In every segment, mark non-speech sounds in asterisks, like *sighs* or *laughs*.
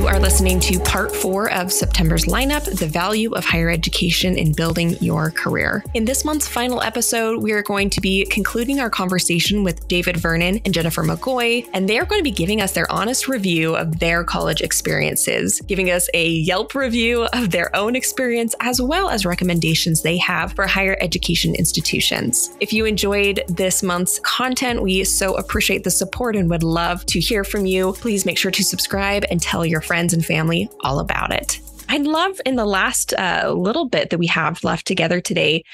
You are listening to part four of September's lineup The Value of Higher Education in Building Your Career. In this month's final episode, we are going to be concluding our conversation with David Vernon and Jennifer McGoy, and they are going to be giving us their honest review of their college experiences, giving us a Yelp review of their own experience, as well as recommendations they have for higher education institutions. If you enjoyed this month's content, we so appreciate the support and would love to hear from you. Please make sure to subscribe and tell your friends and family all about it. I'd love in the last uh, little bit that we have left together today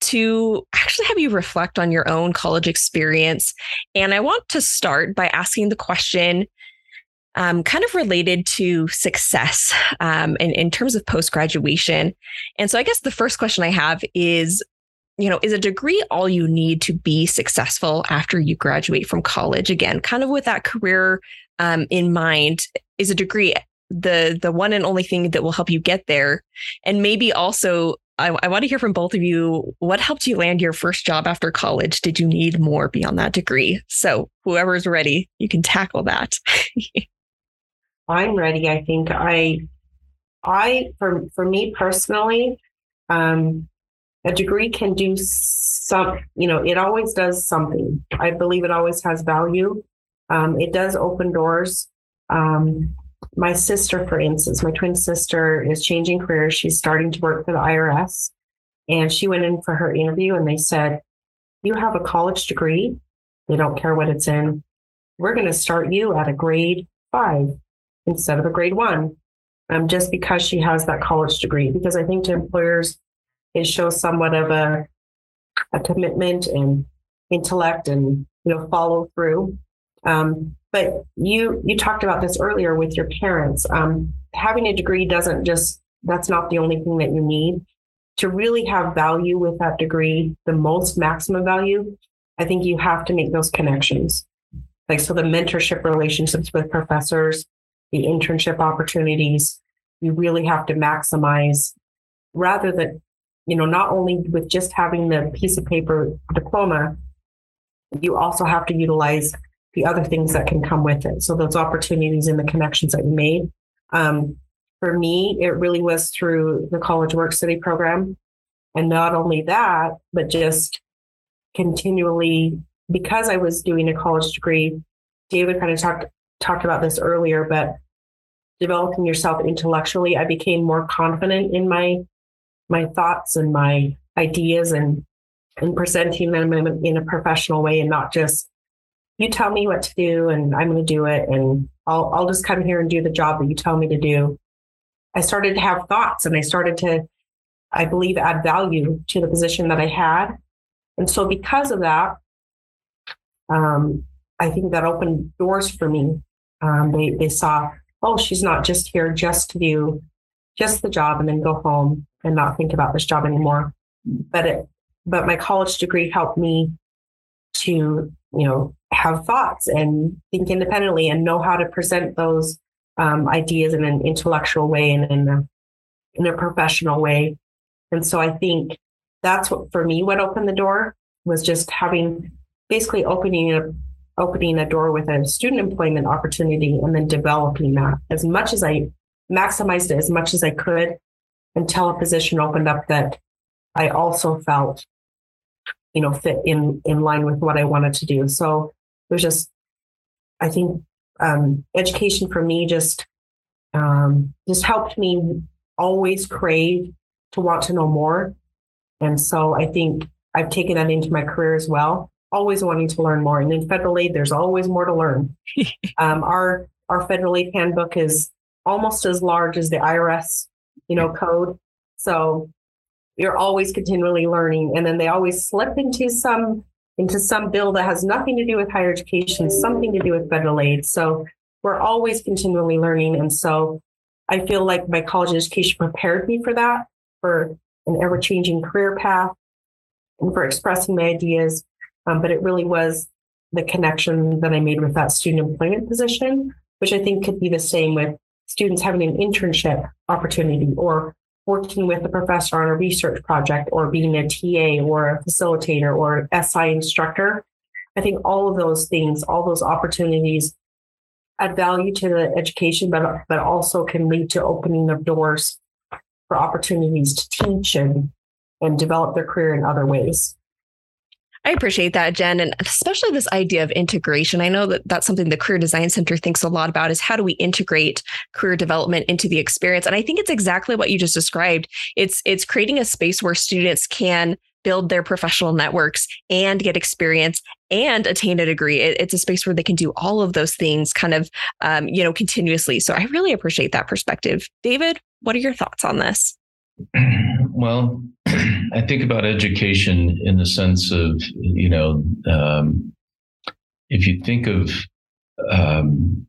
to actually have you reflect on your own college experience. And I want to start by asking the question um, kind of related to success um, in, in terms of post graduation. And so I guess the first question I have is you know, is a degree all you need to be successful after you graduate from college? Again, kind of with that career um, in mind, is a degree the the one and only thing that will help you get there? And maybe also, I, I want to hear from both of you. What helped you land your first job after college? Did you need more beyond that degree? So, whoever's ready, you can tackle that. *laughs* I'm ready. I think I, I for for me personally, um, a degree can do some. You know, it always does something. I believe it always has value. Um, it does open doors. Um, my sister, for instance, my twin sister is changing careers. She's starting to work for the IRS. And she went in for her interview and they said, You have a college degree. They don't care what it's in. We're going to start you at a grade five instead of a grade one. Um, just because she has that college degree. Because I think to employers, it shows somewhat of a, a commitment and intellect and you know follow through. Um, but you you talked about this earlier with your parents. Um, having a degree doesn't just that's not the only thing that you need to really have value with that degree, the most maximum value. I think you have to make those connections. Like so, the mentorship relationships with professors, the internship opportunities, you really have to maximize rather than you know not only with just having the piece of paper diploma you also have to utilize the other things that can come with it. So those opportunities and the connections that you made. Um, for me, it really was through the College Work Study program. And not only that, but just continually, because I was doing a college degree, David kind of talked talked about this earlier, but developing yourself intellectually, I became more confident in my my thoughts and my ideas and and presenting them in a professional way and not just you tell me what to do and I'm going to do it and I'll I'll just come here and do the job that you tell me to do. I started to have thoughts and I started to I believe add value to the position that I had. And so because of that um, I think that opened doors for me. Um, they they saw, oh, she's not just here just to do just the job and then go home and not think about this job anymore. But it but my college degree helped me to you know have thoughts and think independently and know how to present those um, ideas in an intellectual way and in a, in a professional way. And so I think that's what for me what opened the door was just having basically opening a opening a door with a student employment opportunity and then developing that as much as I maximized it as much as I could until a position opened up that I also felt you know fit in in line with what I wanted to do. So there's just I think um, education for me just um, just helped me always crave to want to know more, and so I think I've taken that into my career as well. Always wanting to learn more, and in federal aid, there's always more to learn. *laughs* um, our our federal aid handbook is almost as large as the IRS, you know, code. So you're always continually learning and then they always slip into some into some bill that has nothing to do with higher education something to do with federal aid so we're always continually learning and so i feel like my college education prepared me for that for an ever-changing career path and for expressing my ideas um, but it really was the connection that i made with that student employment position which i think could be the same with students having an internship opportunity or working with a professor on a research project or being a TA or a facilitator or SI instructor. I think all of those things, all those opportunities add value to the education, but but also can lead to opening of doors for opportunities to teach and and develop their career in other ways. I appreciate that, Jen, and especially this idea of integration. I know that that's something the Career Design Center thinks a lot about is how do we integrate career development into the experience? And I think it's exactly what you just described. It's it's creating a space where students can build their professional networks and get experience and attain a degree. It, it's a space where they can do all of those things kind of, um, you know, continuously. So I really appreciate that perspective. David, what are your thoughts on this? *clears throat* Well, *clears throat* I think about education in the sense of, you know, um, if you think of, um,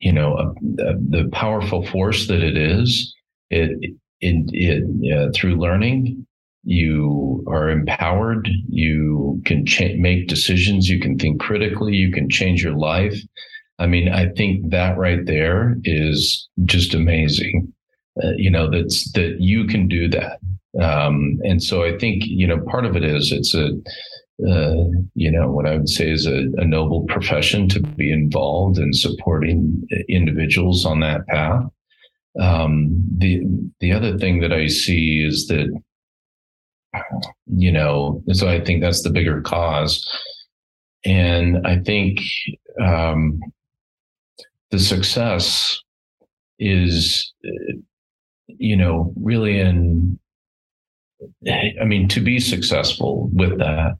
you know, uh, the powerful force that it is, it, it, it uh, through learning, you are empowered. You can cha- make decisions. You can think critically. You can change your life. I mean, I think that right there is just amazing. Uh, you know, that's that you can do that. Um, and so I think, you know, part of it is it's a, uh, you know, what I would say is a, a, noble profession to be involved in supporting individuals on that path. Um, the the other thing that I see is that, you know, so I think that's the bigger cause, and I think um, the success is you know, really in, I mean, to be successful with that,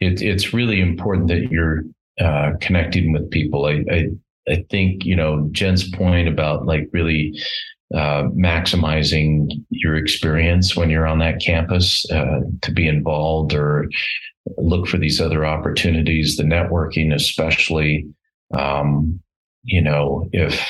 it, it's really important that you're uh, connecting with people. I, I, I think, you know, Jen's point about like really uh, maximizing your experience when you're on that campus uh, to be involved or look for these other opportunities, the networking, especially. Um, you know, if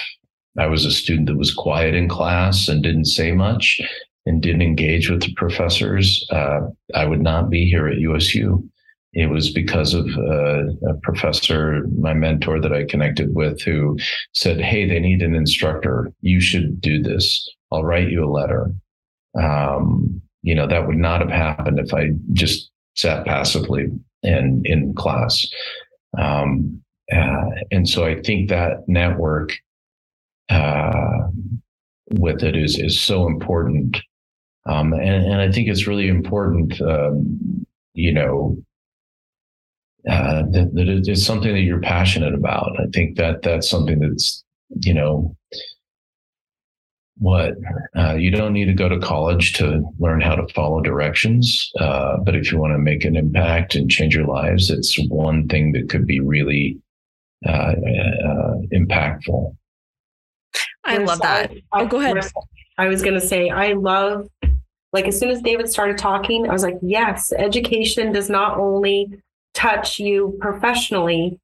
I was a student that was quiet in class and didn't say much and didn't engage with the professors. Uh, I would not be here at USU. It was because of uh, a professor, my mentor that I connected with, who said, Hey, they need an instructor. You should do this. I'll write you a letter. Um, you know, that would not have happened if I just sat passively in, in class. Um, uh, and so I think that network uh, with it is is so important. Um, and, and I think it's really important, um, you know, uh, that, that it is something that you're passionate about. I think that that's something that's, you know, what uh, you don't need to go to college to learn how to follow directions. Uh, but if you want to make an impact and change your lives, it's one thing that could be really uh, uh impactful. I love that. I, oh, go ahead. I was going to say, I love, like, as soon as David started talking, I was like, yes, education does not only touch you professionally,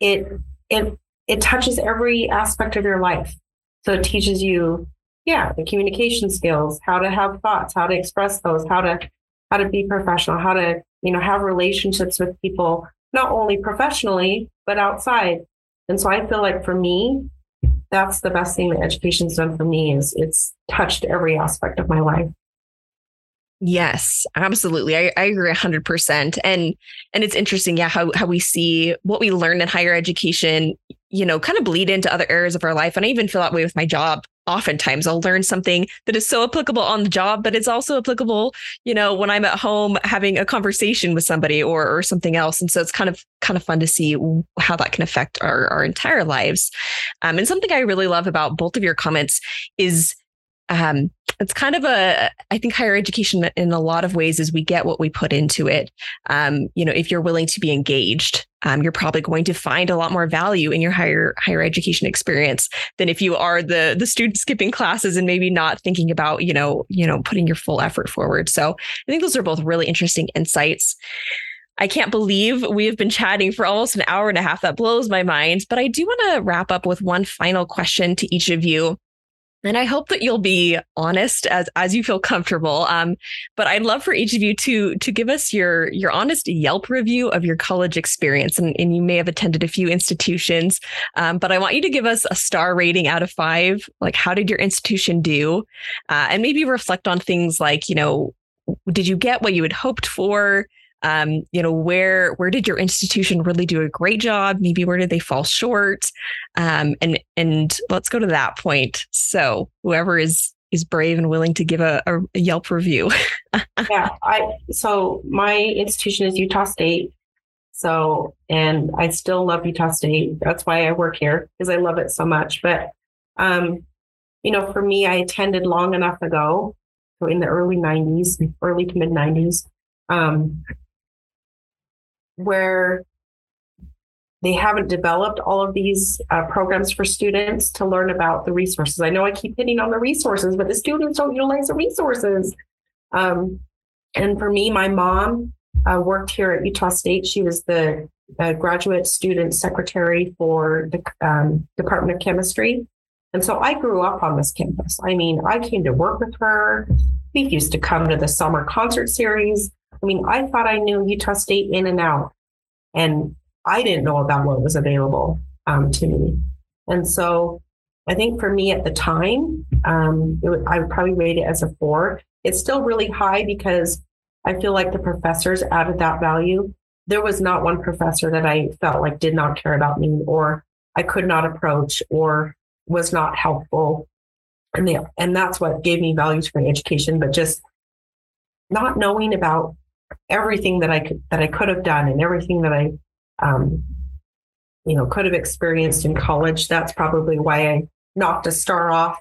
it, it, it touches every aspect of your life. So it teaches you, yeah, the communication skills, how to have thoughts, how to express those, how to, how to be professional, how to, you know, have relationships with people, not only professionally, but outside. And so I feel like for me, that's the best thing that education's done for me is it's touched every aspect of my life. Yes, absolutely. I, I agree hundred percent. And and it's interesting, yeah, how how we see what we learn in higher education, you know, kind of bleed into other areas of our life. And I even feel that way with my job. Oftentimes I'll learn something that is so applicable on the job, but it's also applicable, you know, when I'm at home having a conversation with somebody or or something else. And so it's kind of kind of fun to see how that can affect our, our entire lives. Um, and something I really love about both of your comments is um, it's kind of a i think higher education in a lot of ways is we get what we put into it um, you know if you're willing to be engaged um, you're probably going to find a lot more value in your higher higher education experience than if you are the the student skipping classes and maybe not thinking about you know you know putting your full effort forward so i think those are both really interesting insights I can't believe we have been chatting for almost an hour and a half. That blows my mind. But I do want to wrap up with one final question to each of you. And I hope that you'll be honest as as you feel comfortable. Um, but I'd love for each of you to to give us your your honest Yelp review of your college experience. And, and you may have attended a few institutions, um, but I want you to give us a star rating out of five. Like, how did your institution do? Uh, and maybe reflect on things like, you know, did you get what you had hoped for? Um, you know, where where did your institution really do a great job? Maybe where did they fall short? Um, and and let's go to that point. So whoever is is brave and willing to give a, a, a Yelp review. *laughs* yeah, I so my institution is Utah State. So, and I still love Utah State. That's why I work here because I love it so much. But, um, you know, for me, I attended long enough ago, so in the early 90s, early to mid 90s, um, where they haven't developed all of these uh, programs for students to learn about the resources. I know I keep hitting on the resources, but the students don't utilize the resources. Um, and for me, my mom uh, worked here at Utah State. She was the uh, graduate student secretary for the um, Department of Chemistry. And so I grew up on this campus. I mean, I came to work with her. We used to come to the summer concert series. I mean, I thought I knew Utah State in and out, and I didn't know about what was available um, to me. And so I think for me at the time, um, I would probably rate it as a four. It's still really high because I feel like the professors added that value. There was not one professor that I felt like did not care about me or I could not approach or was not helpful. And they, and that's what gave me values for education, but just not knowing about everything that I could that I could have done and everything that I um, you know could have experienced in college. That's probably why I knocked a star off.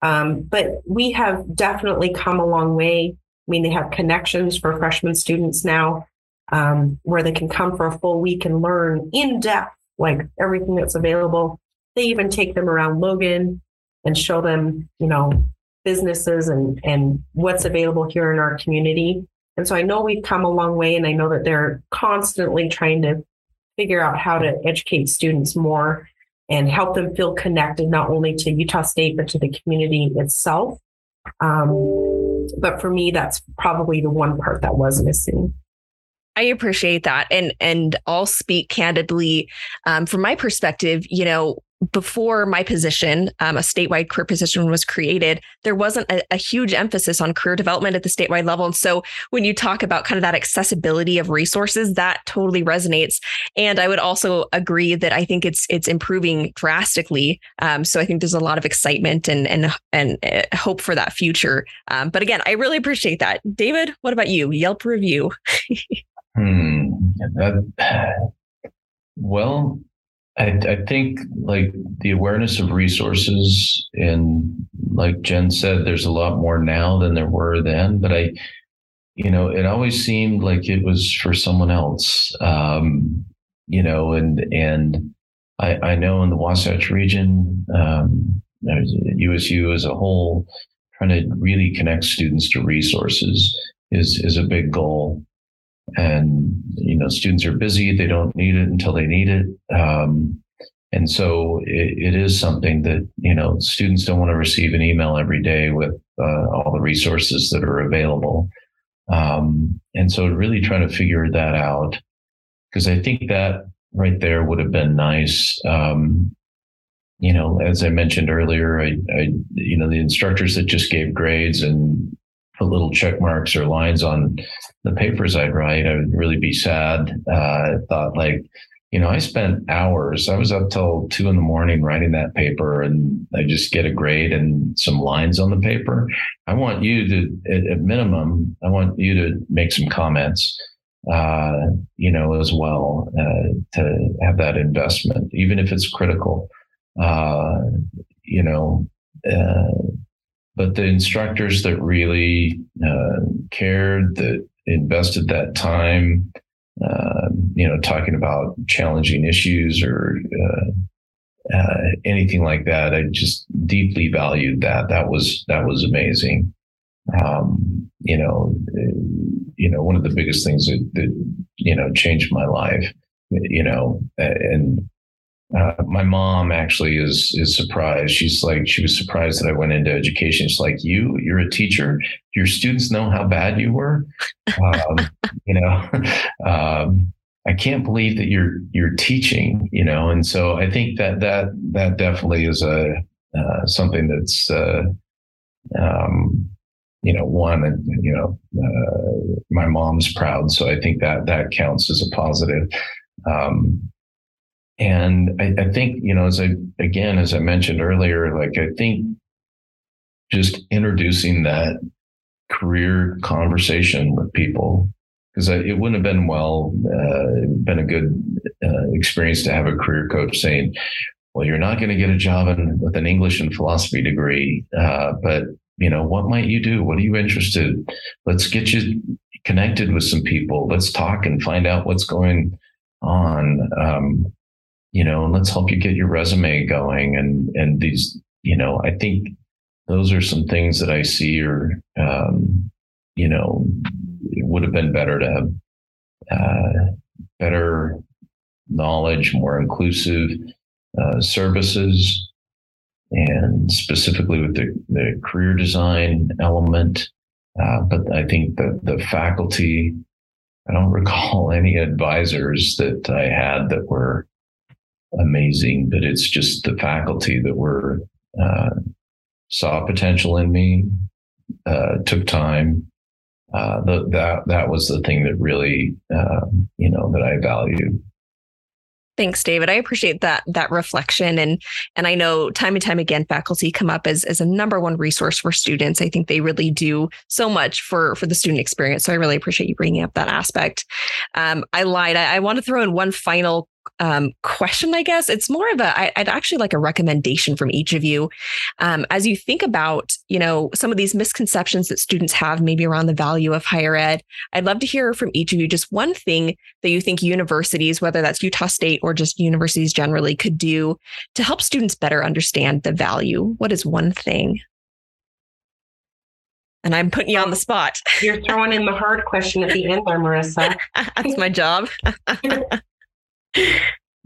Um, but we have definitely come a long way I mean, they have connections for freshman students now um, where they can come for a full week and learn in depth, like everything that's available. They even take them around Logan and show them, you know, businesses and, and what's available here in our community. And so I know we've come a long way, and I know that they're constantly trying to figure out how to educate students more and help them feel connected not only to Utah State, but to the community itself. Um, but for me, that's probably the one part that was missing. I appreciate that, and and I'll speak candidly um, from my perspective. You know, before my position, um, a statewide career position was created, there wasn't a, a, huge emphasis on career development at the statewide level. And so when you talk about kind of that accessibility of resources, that totally resonates. And I would also agree that I think it's it's improving drastically. Um, so I think there's a lot of excitement and and and uh, hope for that future. Um, but again, I really appreciate that. David, what about you? Yelp review. *laughs* hmm. That, *sighs* well, I, I think like the awareness of resources and like Jen said, there's a lot more now than there were then, but I, you know, it always seemed like it was for someone else. Um, you know, and, and I, I know in the Wasatch region, um, USU as a whole, trying to really connect students to resources is, is a big goal and you know students are busy they don't need it until they need it. Um, and so it, it is something that you know students don't want to receive an email every day with uh, all the resources that are available. Um, and so really trying to figure that out because i think that right there would have been nice. Um, you know as i mentioned earlier I, I you know the instructors that just gave grades and put little check marks or lines on the papers I'd write, I would really be sad. Uh, I thought like, you know, I spent hours. I was up till two in the morning writing that paper, and I just get a grade and some lines on the paper. I want you to, at, at minimum, I want you to make some comments, uh, you know, as well uh, to have that investment, even if it's critical. Uh, you know, uh, but the instructors that really uh, cared, that invested that time, uh, you know, talking about challenging issues or uh, uh, anything like that, I just deeply valued that. That was that was amazing. Um, you know, you know, one of the biggest things that, that you know changed my life. You know, and uh, my mom actually is is surprised. She's like, she was surprised that I went into education. She's like, you, you're a teacher. Your students know how bad you were. Um, *laughs* you know, *laughs* um, I can't believe that you're you're teaching. You know, and so I think that that that definitely is a uh, something that's uh, um, you know, one, and you know, uh, my mom's proud, so I think that that counts as a positive. Um, and I, I think you know, as I again, as I mentioned earlier, like I think just introducing that career conversation with people because it wouldn't have been well uh, been a good uh, experience to have a career coach saying well you're not going to get a job in, with an english and philosophy degree uh, but you know what might you do? What are you interested? Let's get you connected with some people. Let's talk and find out what's going on. Um, you know and let's help you get your resume going and and these you know i think those are some things that i see are um, you know it would have been better to have uh, better knowledge more inclusive uh, services and specifically with the, the career design element. Uh, but I think the, the faculty, I don't *laughs* recall any advisors that I had that were amazing, but it's just the faculty that were, uh, saw potential in me, uh, took time. Uh, the, that, that was the thing that really, uh, you know, that I valued. Thanks, David. I appreciate that that reflection, and and I know time and time again, faculty come up as as a number one resource for students. I think they really do so much for for the student experience. So I really appreciate you bringing up that aspect. Um, I lied. I, I want to throw in one final um, question, I guess. It's more of a, I, I'd actually like a recommendation from each of you. Um, as you think about, you know, some of these misconceptions that students have maybe around the value of higher ed, I'd love to hear from each of you just one thing that you think universities, whether that's Utah State or just universities generally, could do to help students better understand the value. What is one thing? And I'm putting you on the spot. You're throwing in the hard question at the end there, Marissa. *laughs* That's my job. *laughs*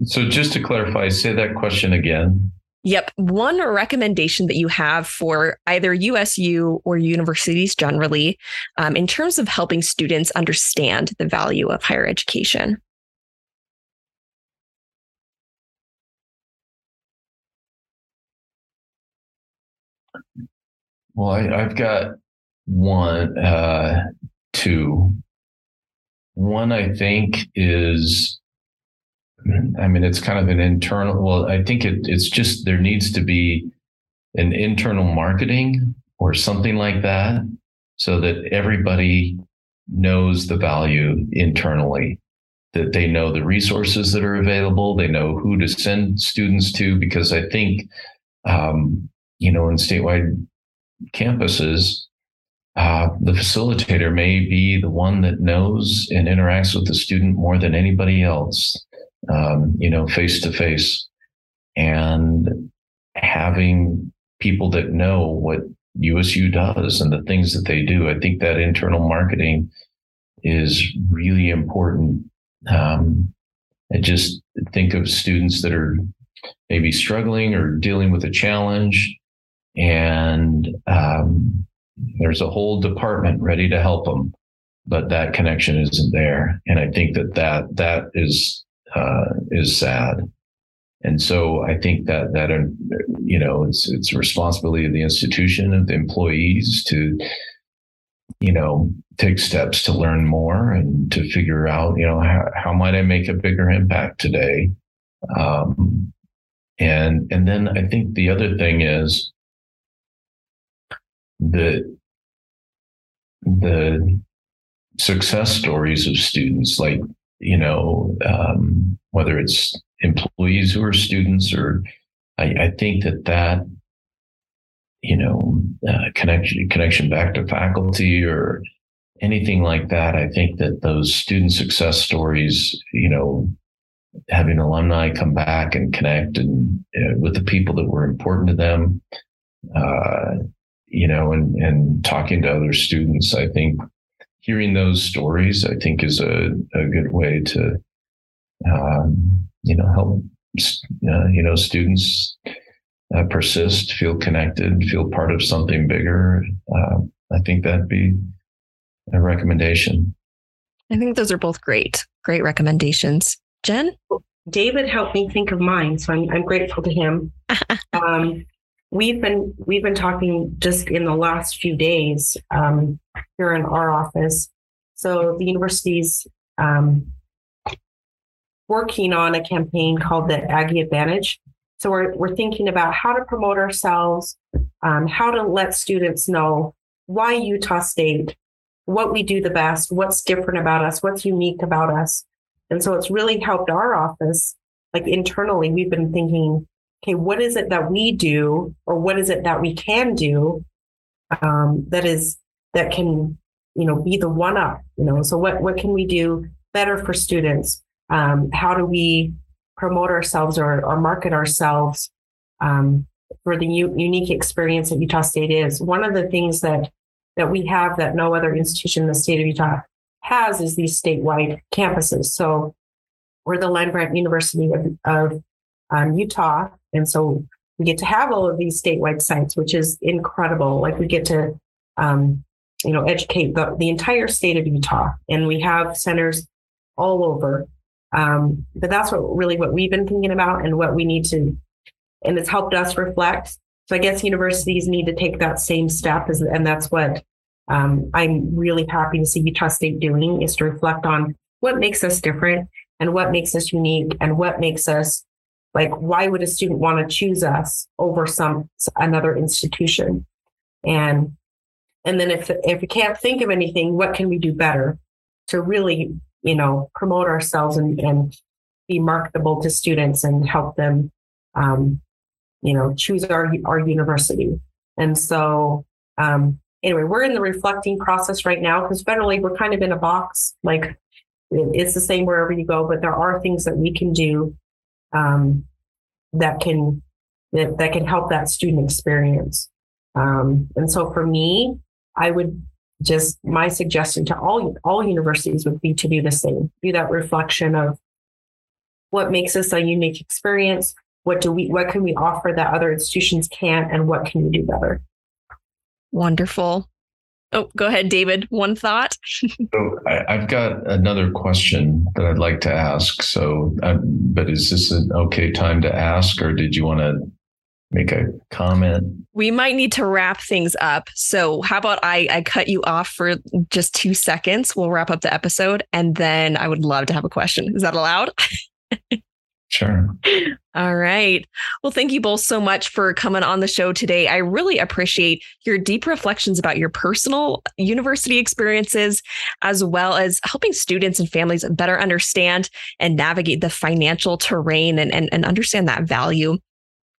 So just to clarify, say that question again. Yep. One recommendation that you have for either USU or universities generally um, in terms of helping students understand the value of higher education. Well, I, have got one, uh, two. One, I think, is I mean, it's kind of an internal. Well, I think it, it's just there needs to be an internal marketing or something like that, so that everybody knows the value internally. That they know the resources that are available. They know who to send students to. Because I think, um, you know, in statewide campuses, uh, the facilitator may be the one that knows and interacts with the student more than anybody else um, you know, face to face and having people that know what USU does and the things that they do. I think that internal marketing is really important. Um, I just think of students that are maybe struggling or dealing with a challenge, and um, there's a whole department ready to help them, but that connection isn't there. And I think that that that is uh, is sad. And so I think that that uh, you know it's it's a responsibility of the institution of the employees to you know take steps to learn more and to figure out you know how, how might I make a bigger impact today. Um, and and then I think the other thing is the the success stories of students like you know, um, whether it's employees who are students or I, I think that that, you know, uh, connection, connection back to faculty or anything like that. I think that those student success stories, you know, having alumni come back and connect and uh, with the people that were important to them, uh, you know, and, and talking to other students, I think hearing those stories, I think, is a, a good way to, um, you know, help, uh, you know, students uh, persist, feel connected, feel part of something bigger. Uh, I think that'd be a recommendation. I think those are both great, great recommendations. Jen? David helped me think of mine, so I'm, I'm grateful to him. *laughs* um, we've been we've been talking just in the last few days um, here in our office. So the university's um, working on a campaign called the Aggie Advantage. So we're we're thinking about how to promote ourselves, um, how to let students know why Utah State, what we do the best, what's different about us, what's unique about us. And so it's really helped our office, like internally, we've been thinking, okay, what is it that we do or what is it that we can do um, that is that can, you know, be the one up, you know, so what what can we do better for students? Um, how do we promote ourselves or, or market ourselves um, for the u- unique experience that Utah State is? One of the things that that we have that no other institution in the state of Utah has is these statewide campuses. So we're the land grant university of, of um, Utah. And so we get to have all of these statewide sites, which is incredible. Like we get to, um, you know, educate the, the entire state of Utah. And we have centers all over. Um, but that's what really what we've been thinking about and what we need to, and it's helped us reflect. So I guess universities need to take that same step, as, and that's what um, I'm really happy to see Utah State doing is to reflect on what makes us different and what makes us unique and what makes us like why would a student want to choose us over some another institution and and then if if we can't think of anything what can we do better to really you know promote ourselves and, and be marketable to students and help them um, you know choose our our university and so um, anyway, we're in the reflecting process right now because federally we're kind of in a box. Like it's the same wherever you go, but there are things that we can do um, that can that, that can help that student experience. Um, and so for me, I would just my suggestion to all all universities would be to do the same. Do that reflection of what makes us a unique experience. What do we what can we offer that other institutions can't, and what can we do better? Wonderful. Oh, go ahead, David. One thought. *laughs* so I, have got another question that I'd like to ask. So, uh, but is this an okay time to ask, or did you want to make a comment? We might need to wrap things up. So, how about I, I cut you off for just two seconds? We'll wrap up the episode, and then I would love to have a question. Is that allowed? *laughs* Sure. All right. Well, thank you both so much for coming on the show today. I really appreciate your deep reflections about your personal university experiences, as well as helping students and families better understand and navigate the financial terrain and, and, and understand that value.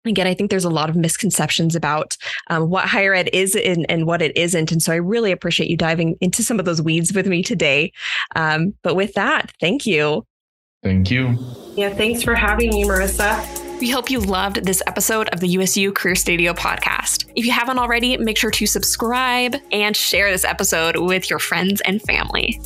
Again, I think there's a lot of misconceptions about um, what higher ed is and, and, what it isn't. And so I really appreciate you diving into some of those weeds with me today. Um, but with that, thank you. Thank you. Yeah, thanks for having me, Marissa. We hope you loved this episode of the USU Career Studio podcast. If you haven't already, make sure to subscribe and share this episode with your friends and family.